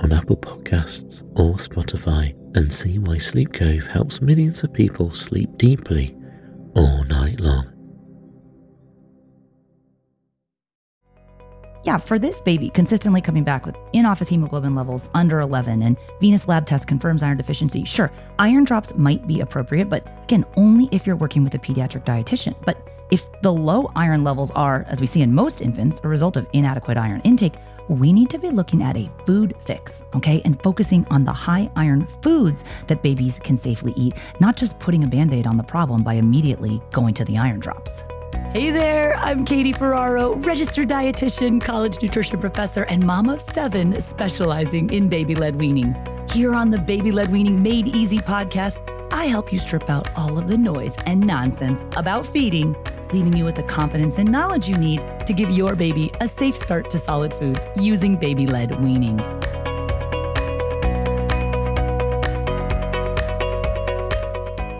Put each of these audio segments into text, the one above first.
on Apple Podcasts or Spotify and see why Sleep Cove helps millions of people sleep deeply all night long. Yeah, for this baby, consistently coming back with in office hemoglobin levels under 11 and venous lab test confirms iron deficiency, sure, iron drops might be appropriate, but again, only if you're working with a pediatric dietitian. But if the low iron levels are, as we see in most infants, a result of inadequate iron intake, we need to be looking at a food fix, okay, and focusing on the high iron foods that babies can safely eat, not just putting a band aid on the problem by immediately going to the iron drops. Hey there, I'm Katie Ferraro, registered dietitian, college nutrition professor, and mom of seven specializing in baby led weaning. Here on the Baby Led Weaning Made Easy podcast, I help you strip out all of the noise and nonsense about feeding leaving you with the confidence and knowledge you need to give your baby a safe start to solid foods using baby led weaning.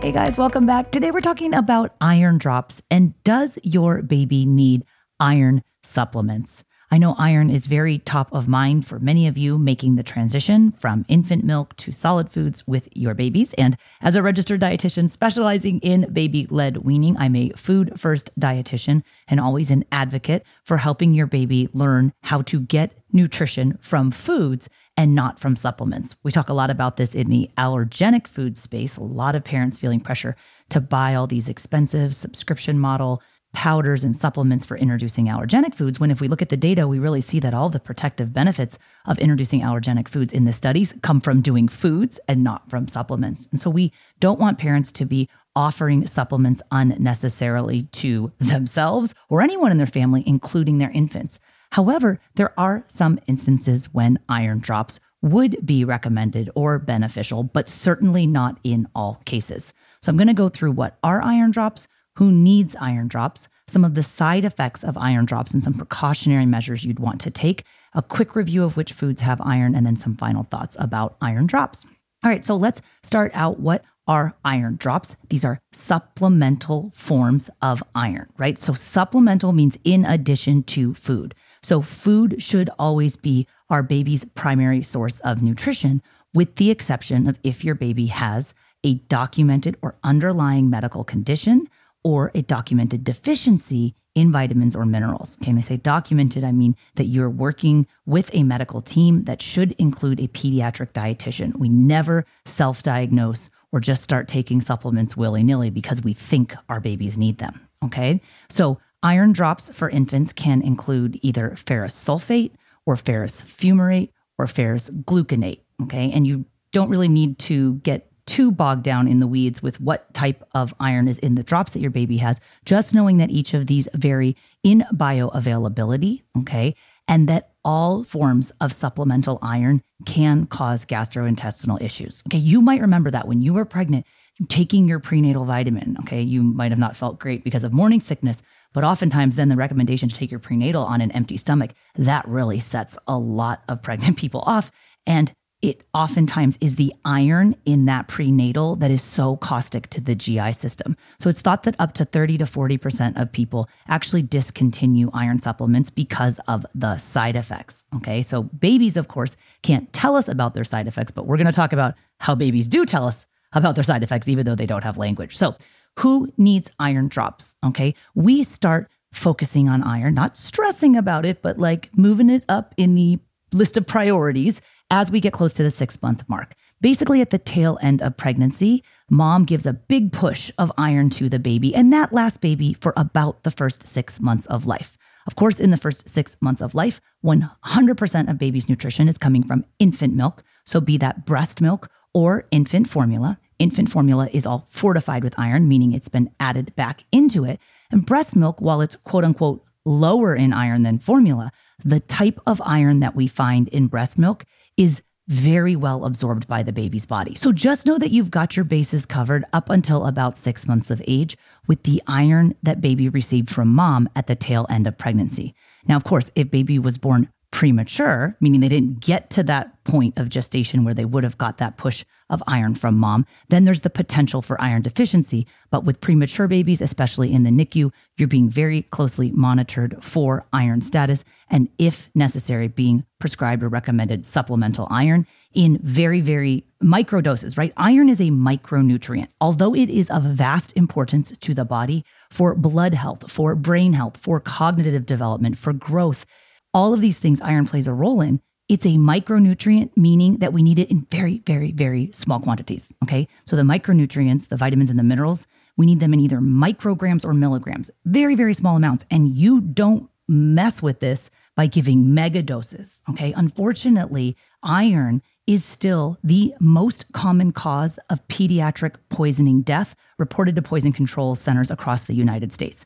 Hey guys, welcome back. Today we're talking about iron drops and does your baby need iron supplements? I know iron is very top of mind for many of you making the transition from infant milk to solid foods with your babies. And as a registered dietitian specializing in baby led weaning, I'm a food first dietitian and always an advocate for helping your baby learn how to get nutrition from foods and not from supplements. We talk a lot about this in the allergenic food space. A lot of parents feeling pressure to buy all these expensive subscription model powders and supplements for introducing allergenic foods. When if we look at the data we really see that all the protective benefits of introducing allergenic foods in the studies come from doing foods and not from supplements. And so we don't want parents to be offering supplements unnecessarily to themselves or anyone in their family including their infants. However there are some instances when iron drops would be recommended or beneficial but certainly not in all cases. So i'm going to go through what are iron drops who needs iron drops, some of the side effects of iron drops, and some precautionary measures you'd want to take, a quick review of which foods have iron, and then some final thoughts about iron drops. All right, so let's start out. What are iron drops? These are supplemental forms of iron, right? So, supplemental means in addition to food. So, food should always be our baby's primary source of nutrition, with the exception of if your baby has a documented or underlying medical condition or a documented deficiency in vitamins or minerals. Okay, and I say documented, I mean that you're working with a medical team that should include a pediatric dietitian. We never self diagnose or just start taking supplements willy nilly because we think our babies need them. Okay, so iron drops for infants can include either ferrous sulfate or ferrous fumarate or ferrous gluconate. Okay, and you don't really need to get too bogged down in the weeds with what type of iron is in the drops that your baby has, just knowing that each of these vary in bioavailability, okay, and that all forms of supplemental iron can cause gastrointestinal issues. Okay, you might remember that when you were pregnant, taking your prenatal vitamin, okay, you might have not felt great because of morning sickness, but oftentimes then the recommendation to take your prenatal on an empty stomach, that really sets a lot of pregnant people off. And it oftentimes is the iron in that prenatal that is so caustic to the GI system. So it's thought that up to 30 to 40% of people actually discontinue iron supplements because of the side effects. Okay. So babies, of course, can't tell us about their side effects, but we're going to talk about how babies do tell us about their side effects, even though they don't have language. So who needs iron drops? Okay. We start focusing on iron, not stressing about it, but like moving it up in the list of priorities as we get close to the six month mark. Basically, at the tail end of pregnancy, mom gives a big push of iron to the baby, and that lasts baby for about the first six months of life. Of course, in the first six months of life, 100% of baby's nutrition is coming from infant milk. So, be that breast milk or infant formula. Infant formula is all fortified with iron, meaning it's been added back into it. And breast milk, while it's quote unquote lower in iron than formula, the type of iron that we find in breast milk is very well absorbed by the baby's body. So just know that you've got your bases covered up until about six months of age with the iron that baby received from mom at the tail end of pregnancy. Now, of course, if baby was born premature, meaning they didn't get to that point of gestation where they would have got that push of iron from mom, then there's the potential for iron deficiency. But with premature babies, especially in the NICU, you're being very closely monitored for iron status and, if necessary, being prescribed or recommended supplemental iron in very, very micro doses, right? Iron is a micronutrient. Although it is of vast importance to the body for blood health, for brain health, for cognitive development, for growth, all of these things iron plays a role in. It's a micronutrient, meaning that we need it in very, very, very small quantities. Okay. So the micronutrients, the vitamins and the minerals, we need them in either micrograms or milligrams, very, very small amounts. And you don't mess with this by giving mega doses. Okay. Unfortunately, iron is still the most common cause of pediatric poisoning death reported to poison control centers across the United States.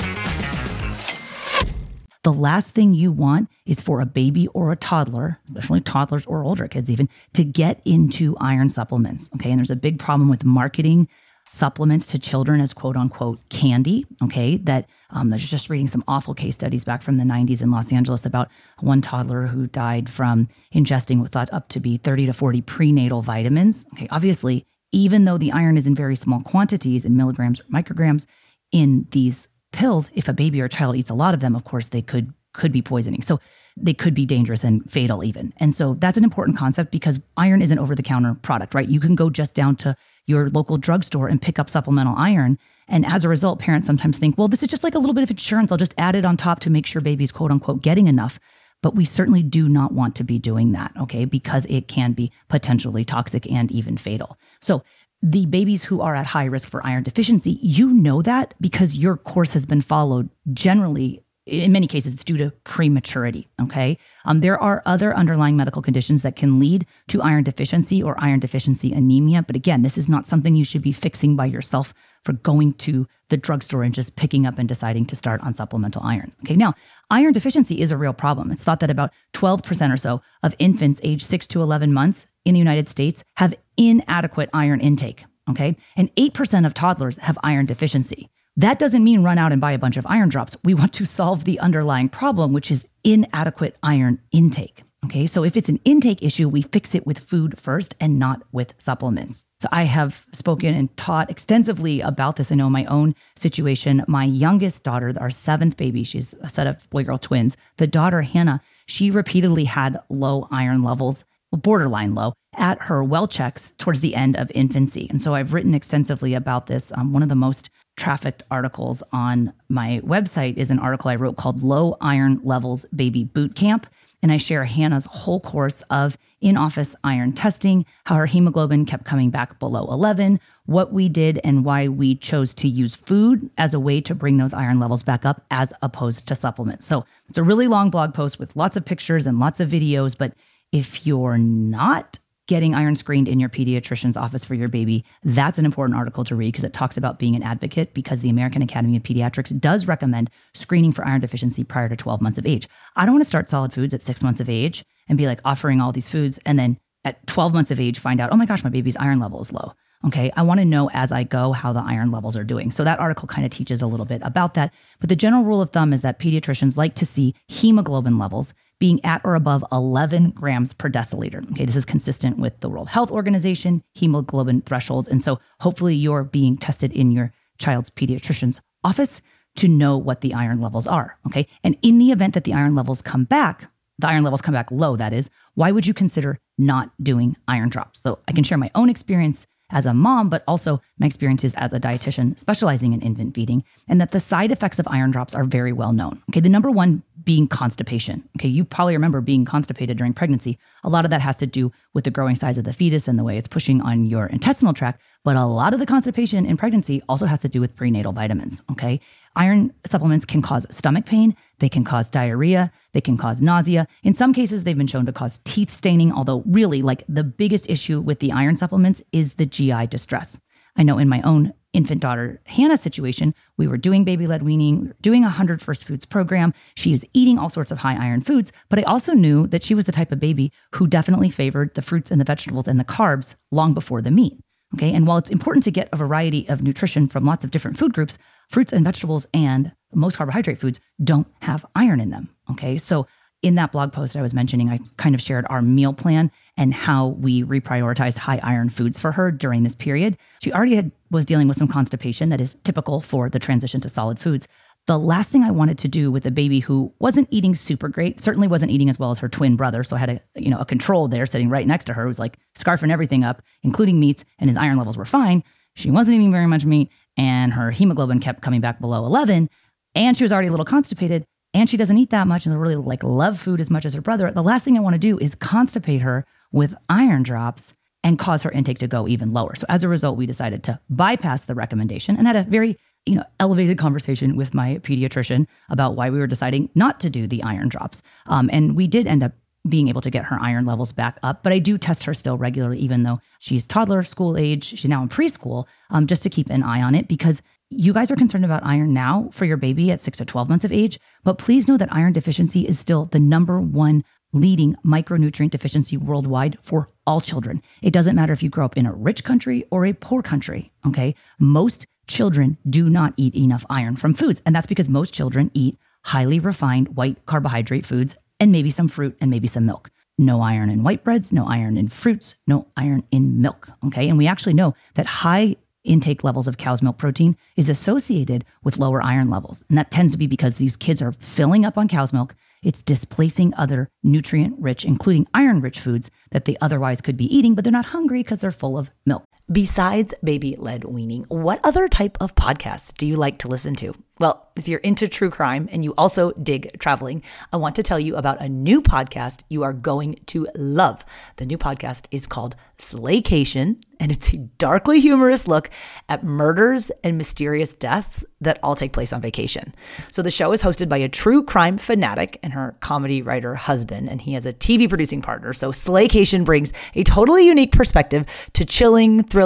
The last thing you want is for a baby or a toddler, especially toddlers or older kids even, to get into iron supplements. Okay. And there's a big problem with marketing supplements to children as quote unquote candy. Okay. That um, there's just reading some awful case studies back from the 90s in Los Angeles about one toddler who died from ingesting what thought up to be 30 to 40 prenatal vitamins. Okay. Obviously, even though the iron is in very small quantities in milligrams or micrograms in these pills, if a baby or child eats a lot of them, of course, they could could be poisoning. So they could be dangerous and fatal even. And so that's an important concept because iron is an over the counter product, right? You can go just down to your local drugstore and pick up supplemental iron. And as a result, parents sometimes think, well, this is just like a little bit of insurance. I'll just add it on top to make sure baby's quote unquote getting enough. But we certainly do not want to be doing that, okay? Because it can be potentially toxic and even fatal. So the babies who are at high risk for iron deficiency, you know that because your course has been followed generally. In many cases, it's due to prematurity. Okay. Um, there are other underlying medical conditions that can lead to iron deficiency or iron deficiency anemia. But again, this is not something you should be fixing by yourself for going to the drugstore and just picking up and deciding to start on supplemental iron. Okay. Now, iron deficiency is a real problem. It's thought that about 12% or so of infants aged 6 to 11 months in the United States have inadequate iron intake. Okay. And 8% of toddlers have iron deficiency. That doesn't mean run out and buy a bunch of iron drops. We want to solve the underlying problem, which is inadequate iron intake. Okay, so if it's an intake issue, we fix it with food first and not with supplements. So I have spoken and taught extensively about this. I know my own situation. My youngest daughter, our seventh baby, she's a set of boy girl twins. The daughter, Hannah, she repeatedly had low iron levels borderline low at her well checks towards the end of infancy. And so I've written extensively about this. Um, one of the most trafficked articles on my website is an article I wrote called Low Iron Levels Baby Boot Camp. And I share Hannah's whole course of in office iron testing, how her hemoglobin kept coming back below 11, what we did, and why we chose to use food as a way to bring those iron levels back up as opposed to supplements. So it's a really long blog post with lots of pictures and lots of videos, but if you're not getting iron screened in your pediatrician's office for your baby, that's an important article to read because it talks about being an advocate because the American Academy of Pediatrics does recommend screening for iron deficiency prior to 12 months of age. I don't want to start solid foods at six months of age and be like offering all these foods and then at 12 months of age find out, oh my gosh, my baby's iron level is low. Okay, I want to know as I go how the iron levels are doing. So that article kind of teaches a little bit about that. But the general rule of thumb is that pediatricians like to see hemoglobin levels being at or above 11 grams per deciliter. Okay, this is consistent with the World Health Organization hemoglobin thresholds. And so hopefully you're being tested in your child's pediatrician's office to know what the iron levels are. Okay, and in the event that the iron levels come back, the iron levels come back low, that is, why would you consider not doing iron drops? So I can share my own experience as a mom, but also my experiences as a dietitian specializing in infant feeding, and that the side effects of iron drops are very well known. Okay, the number one being constipation. Okay, you probably remember being constipated during pregnancy. A lot of that has to do with the growing size of the fetus and the way it's pushing on your intestinal tract, but a lot of the constipation in pregnancy also has to do with prenatal vitamins. Okay, Iron supplements can cause stomach pain, they can cause diarrhea, they can cause nausea. In some cases, they've been shown to cause teeth staining, although, really, like the biggest issue with the iron supplements is the GI distress. I know in my own infant daughter Hannah situation, we were doing baby led weaning, we were doing a 100 First Foods program. She was eating all sorts of high iron foods, but I also knew that she was the type of baby who definitely favored the fruits and the vegetables and the carbs long before the meat. Okay. And while it's important to get a variety of nutrition from lots of different food groups, fruits and vegetables and most carbohydrate foods don't have iron in them. Okay. So in that blog post I was mentioning, I kind of shared our meal plan and how we reprioritized high iron foods for her during this period. She already had, was dealing with some constipation that is typical for the transition to solid foods the last thing I wanted to do with a baby who wasn't eating super great, certainly wasn't eating as well as her twin brother. So I had a you know a control there sitting right next to her who was like scarfing everything up, including meats, and his iron levels were fine. She wasn't eating very much meat, and her hemoglobin kept coming back below 11, and she was already a little constipated, and she doesn't eat that much and really like love food as much as her brother. The last thing I want to do is constipate her with iron drops and cause her intake to go even lower. So as a result, we decided to bypass the recommendation and had a very you know, elevated conversation with my pediatrician about why we were deciding not to do the iron drops. Um, and we did end up being able to get her iron levels back up. But I do test her still regularly, even though she's toddler school age. She's now in preschool, um, just to keep an eye on it because you guys are concerned about iron now for your baby at six to 12 months of age. But please know that iron deficiency is still the number one leading micronutrient deficiency worldwide for all children. It doesn't matter if you grow up in a rich country or a poor country. Okay. Most children do not eat enough iron from foods. And that's because most children eat highly refined white carbohydrate foods and maybe some fruit and maybe some milk. No iron in white breads, no iron in fruits, no iron in milk. Okay. And we actually know that high intake levels of cow's milk protein is associated with lower iron levels. And that tends to be because these kids are filling up on cow's milk. It's displacing other nutrient rich, including iron rich foods that they otherwise could be eating, but they're not hungry because they're full of milk. Besides baby led weaning, what other type of podcasts do you like to listen to? Well, if you're into true crime and you also dig traveling, I want to tell you about a new podcast you are going to love. The new podcast is called Slaycation, and it's a darkly humorous look at murders and mysterious deaths that all take place on vacation. So the show is hosted by a true crime fanatic and her comedy writer husband, and he has a TV producing partner. So Slaycation brings a totally unique perspective to chilling, thrilling,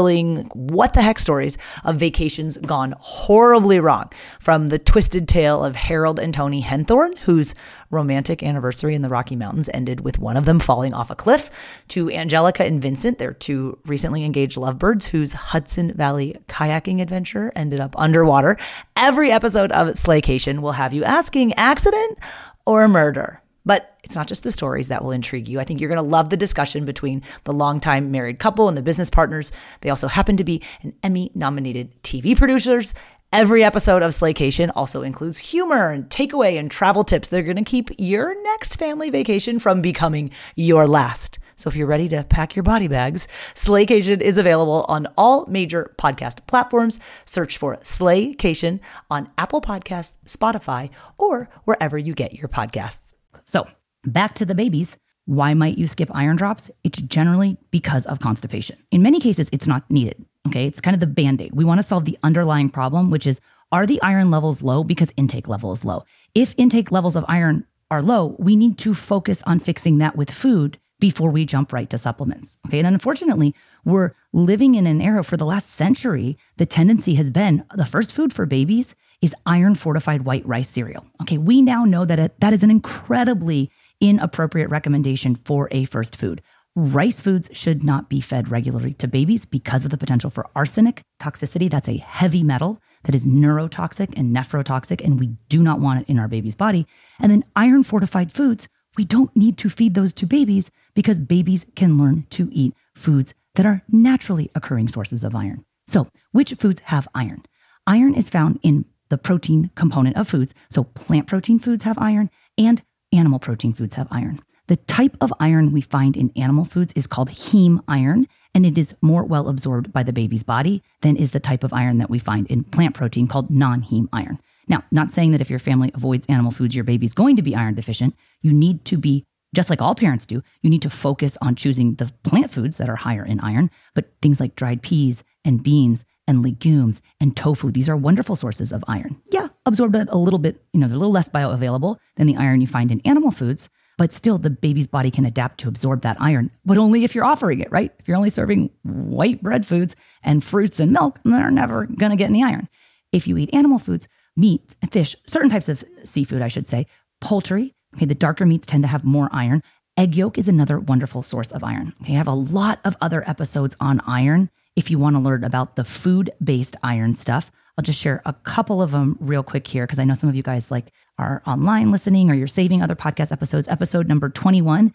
what the heck stories of vacations gone horribly wrong. From the twisted tale of Harold and Toni Henthorn, whose romantic anniversary in the Rocky Mountains ended with one of them falling off a cliff, to Angelica and Vincent, their two recently engaged lovebirds, whose Hudson Valley kayaking adventure ended up underwater. Every episode of Slaycation will have you asking accident or murder? But it's not just the stories that will intrigue you. I think you're going to love the discussion between the longtime married couple and the business partners. They also happen to be an Emmy nominated TV producers Every episode of Slaycation also includes humor and takeaway and travel tips that are going to keep your next family vacation from becoming your last. So if you're ready to pack your body bags, Slaycation is available on all major podcast platforms. Search for Slaycation on Apple Podcasts, Spotify, or wherever you get your podcasts. So back to the babies. Why might you skip iron drops? It's generally because of constipation. In many cases, it's not needed. Okay, it's kind of the band aid. We want to solve the underlying problem, which is are the iron levels low because intake level is low? If intake levels of iron are low, we need to focus on fixing that with food before we jump right to supplements. Okay, and unfortunately, we're living in an era for the last century. The tendency has been the first food for babies is iron fortified white rice cereal. Okay, we now know that it, that is an incredibly inappropriate recommendation for a first food. Rice foods should not be fed regularly to babies because of the potential for arsenic toxicity. That's a heavy metal that is neurotoxic and nephrotoxic, and we do not want it in our baby's body. And then iron fortified foods we don't need to feed those to babies because babies can learn to eat foods that are naturally occurring sources of iron. So, which foods have iron? Iron is found in the protein component of foods. So, plant protein foods have iron and animal protein foods have iron. The type of iron we find in animal foods is called heme iron, and it is more well absorbed by the baby's body than is the type of iron that we find in plant protein called non heme iron. Now, not saying that if your family avoids animal foods, your baby's going to be iron deficient. You need to be, just like all parents do, you need to focus on choosing the plant foods that are higher in iron, but things like dried peas and beans and legumes and tofu, these are wonderful sources of iron. Yeah, absorbed a little bit, you know, they're a little less bioavailable than the iron you find in animal foods, but still the baby's body can adapt to absorb that iron, but only if you're offering it, right? If you're only serving white bread foods and fruits and milk, they're never going to get any iron. If you eat animal foods, meat and fish, certain types of seafood, I should say, poultry, okay, the darker meats tend to have more iron. Egg yolk is another wonderful source of iron. Okay, I have a lot of other episodes on iron if you want to learn about the food based iron stuff. I'll just share a couple of them real quick here because I know some of you guys like are online listening or you're saving other podcast episodes. Episode number 21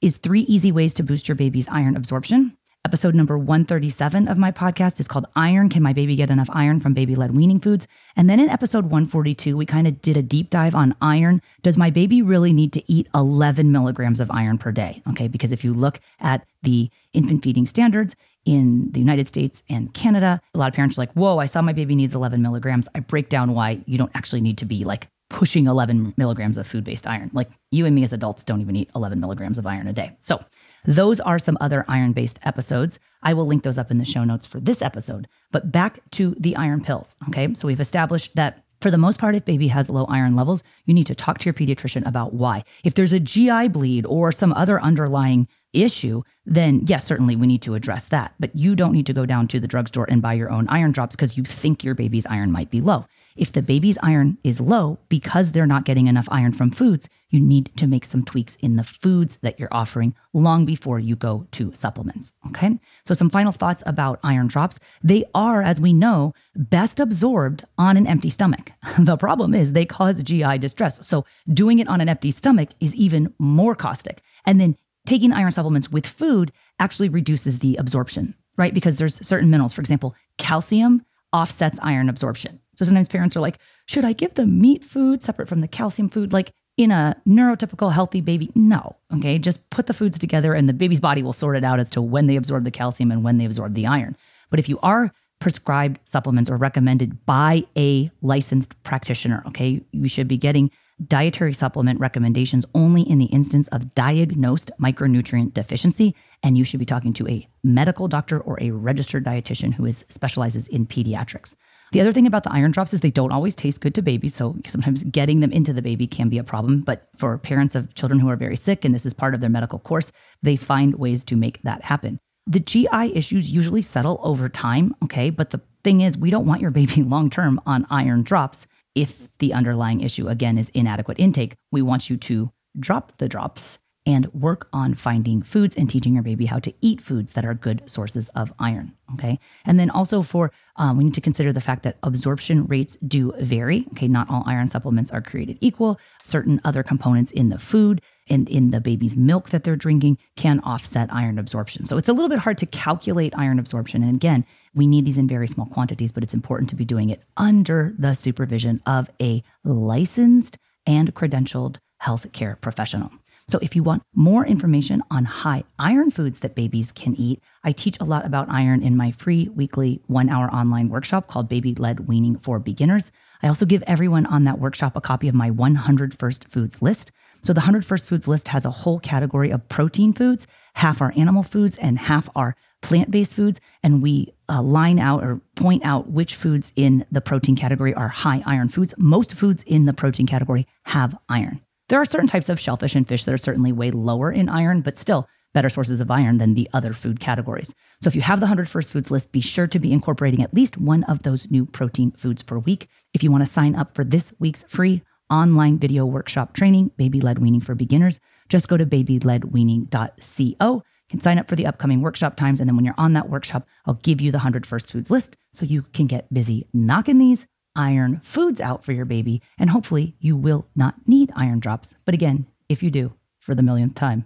is three easy ways to boost your baby's iron absorption. Episode number 137 of my podcast is called Iron Can My Baby Get Enough Iron from Baby Led Weaning Foods? And then in episode 142, we kind of did a deep dive on iron. Does my baby really need to eat 11 milligrams of iron per day? Okay, because if you look at the infant feeding standards, in the United States and Canada. A lot of parents are like, whoa, I saw my baby needs 11 milligrams. I break down why you don't actually need to be like pushing 11 milligrams of food based iron. Like you and me as adults don't even eat 11 milligrams of iron a day. So those are some other iron based episodes. I will link those up in the show notes for this episode. But back to the iron pills. Okay. So we've established that for the most part, if baby has low iron levels, you need to talk to your pediatrician about why. If there's a GI bleed or some other underlying issue, then yes, certainly we need to address that. But you don't need to go down to the drugstore and buy your own iron drops because you think your baby's iron might be low. If the baby's iron is low because they're not getting enough iron from foods, you need to make some tweaks in the foods that you're offering long before you go to supplements. Okay. So, some final thoughts about iron drops. They are, as we know, best absorbed on an empty stomach. the problem is they cause GI distress. So, doing it on an empty stomach is even more caustic. And then taking iron supplements with food actually reduces the absorption, right? Because there's certain minerals, for example, calcium offsets iron absorption. So sometimes parents are like, should I give the meat food separate from the calcium food? Like in a neurotypical healthy baby, no. Okay. Just put the foods together and the baby's body will sort it out as to when they absorb the calcium and when they absorb the iron. But if you are prescribed supplements or recommended by a licensed practitioner, okay, you should be getting dietary supplement recommendations only in the instance of diagnosed micronutrient deficiency. And you should be talking to a medical doctor or a registered dietitian who is specializes in pediatrics. The other thing about the iron drops is they don't always taste good to babies. So sometimes getting them into the baby can be a problem. But for parents of children who are very sick, and this is part of their medical course, they find ways to make that happen. The GI issues usually settle over time. Okay. But the thing is, we don't want your baby long term on iron drops if the underlying issue, again, is inadequate intake. We want you to drop the drops and work on finding foods and teaching your baby how to eat foods that are good sources of iron. Okay. And then also for, um, we need to consider the fact that absorption rates do vary. Okay. Not all iron supplements are created equal. Certain other components in the food and in the baby's milk that they're drinking can offset iron absorption. So it's a little bit hard to calculate iron absorption. And again, we need these in very small quantities, but it's important to be doing it under the supervision of a licensed and credentialed healthcare professional. So, if you want more information on high iron foods that babies can eat, I teach a lot about iron in my free weekly one hour online workshop called Baby Led Weaning for Beginners. I also give everyone on that workshop a copy of my 100 First Foods list. So, the 100 First Foods list has a whole category of protein foods, half are animal foods and half are plant based foods. And we uh, line out or point out which foods in the protein category are high iron foods. Most foods in the protein category have iron. There are certain types of shellfish and fish that are certainly way lower in iron, but still better sources of iron than the other food categories. So if you have the 100 First Foods list, be sure to be incorporating at least one of those new protein foods per week. If you want to sign up for this week's free online video workshop training, Baby Led Weaning for Beginners, just go to babyledweaning.co. You can sign up for the upcoming workshop times. And then when you're on that workshop, I'll give you the 100 First Foods list so you can get busy knocking these iron foods out for your baby, and hopefully you will not need iron drops. But again, if you do, for the millionth time.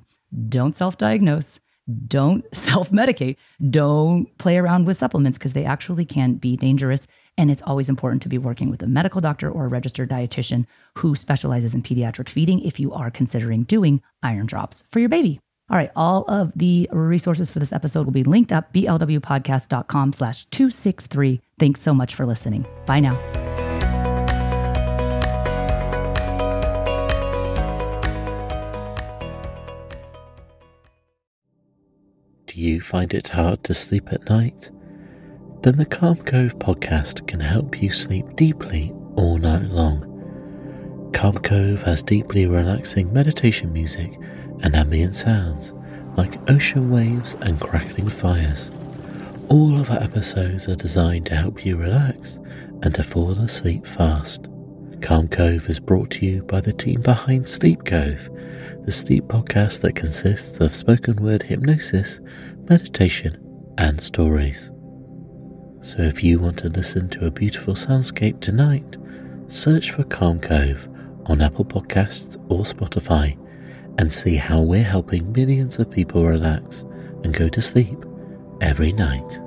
Don't self diagnose. Don't self medicate. Don't play around with supplements because they actually can be dangerous. And it's always important to be working with a medical doctor or a registered dietitian who specializes in pediatric feeding if you are considering doing iron drops for your baby. All right, all of the resources for this episode will be linked up blwpodcast.com slash 263. Thanks so much for listening. Bye now. Do you find it hard to sleep at night? Then the Calm Cove podcast can help you sleep deeply all night long. Calm Cove has deeply relaxing meditation music and ambient sounds like ocean waves and crackling fires. All of our episodes are designed to help you relax and to fall asleep fast. Calm Cove is brought to you by the team behind Sleep Cove, the sleep podcast that consists of spoken word hypnosis, meditation, and stories. So if you want to listen to a beautiful soundscape tonight, search for Calm Cove on Apple Podcasts or Spotify and see how we're helping millions of people relax and go to sleep every night.